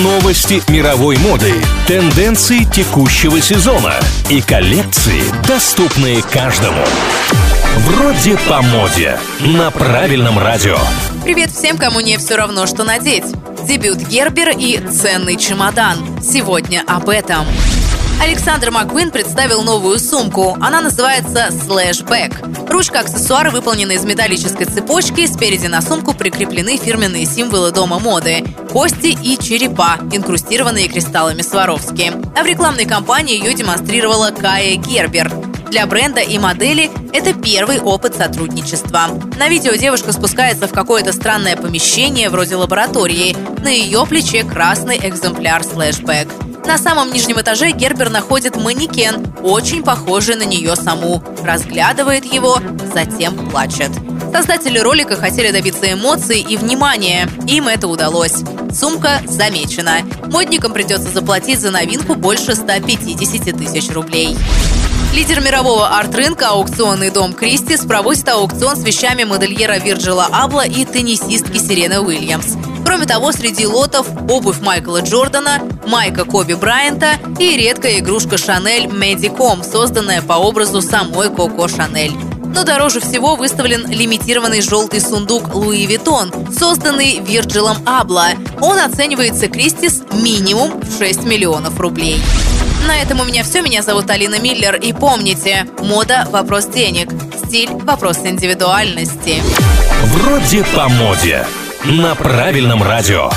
Новости мировой моды, тенденции текущего сезона и коллекции, доступные каждому. Вроде по моде. На правильном радио. Привет всем, кому не все равно, что надеть. Дебют Гербер и ценный чемодан. Сегодня об этом. Александр Маквин представил новую сумку. Она называется Slashback. Ручка-аксессуар выполнена из металлической цепочки. Спереди на сумку прикреплены фирменные символы дома моды – кости и черепа, инкрустированные кристаллами Сваровски. А в рекламной кампании ее демонстрировала Кая Гербер. Для бренда и модели это первый опыт сотрудничества. На видео девушка спускается в какое-то странное помещение вроде лаборатории. На ее плече красный экземпляр слэшбэк. На самом нижнем этаже Гербер находит манекен, очень похожий на нее саму. Разглядывает его, затем плачет. Создатели ролика хотели добиться эмоций и внимания. Им это удалось. Сумка замечена. Модникам придется заплатить за новинку больше 150 тысяч рублей. Лидер мирового арт-рынка аукционный дом Christie's проводит аукцион с вещами модельера Вирджила Абло и теннисистки Серены Уильямс. Кроме того, среди лотов обувь Майкла Джордана, майка Коби Брайанта и редкая игрушка Chanel Medicom, созданная по образу самой Коко Шанель. Но дороже всего выставлен лимитированный желтый сундук Louis Vuitton, созданный Вирджилом Абло. Он оценивается Christie's минимум в 6 миллионов рублей. На этом у меня все. Меня зовут Алина Миллер. И помните, мода – вопрос денег. Стиль – вопрос индивидуальности. Вроде по моде. На правильном радио.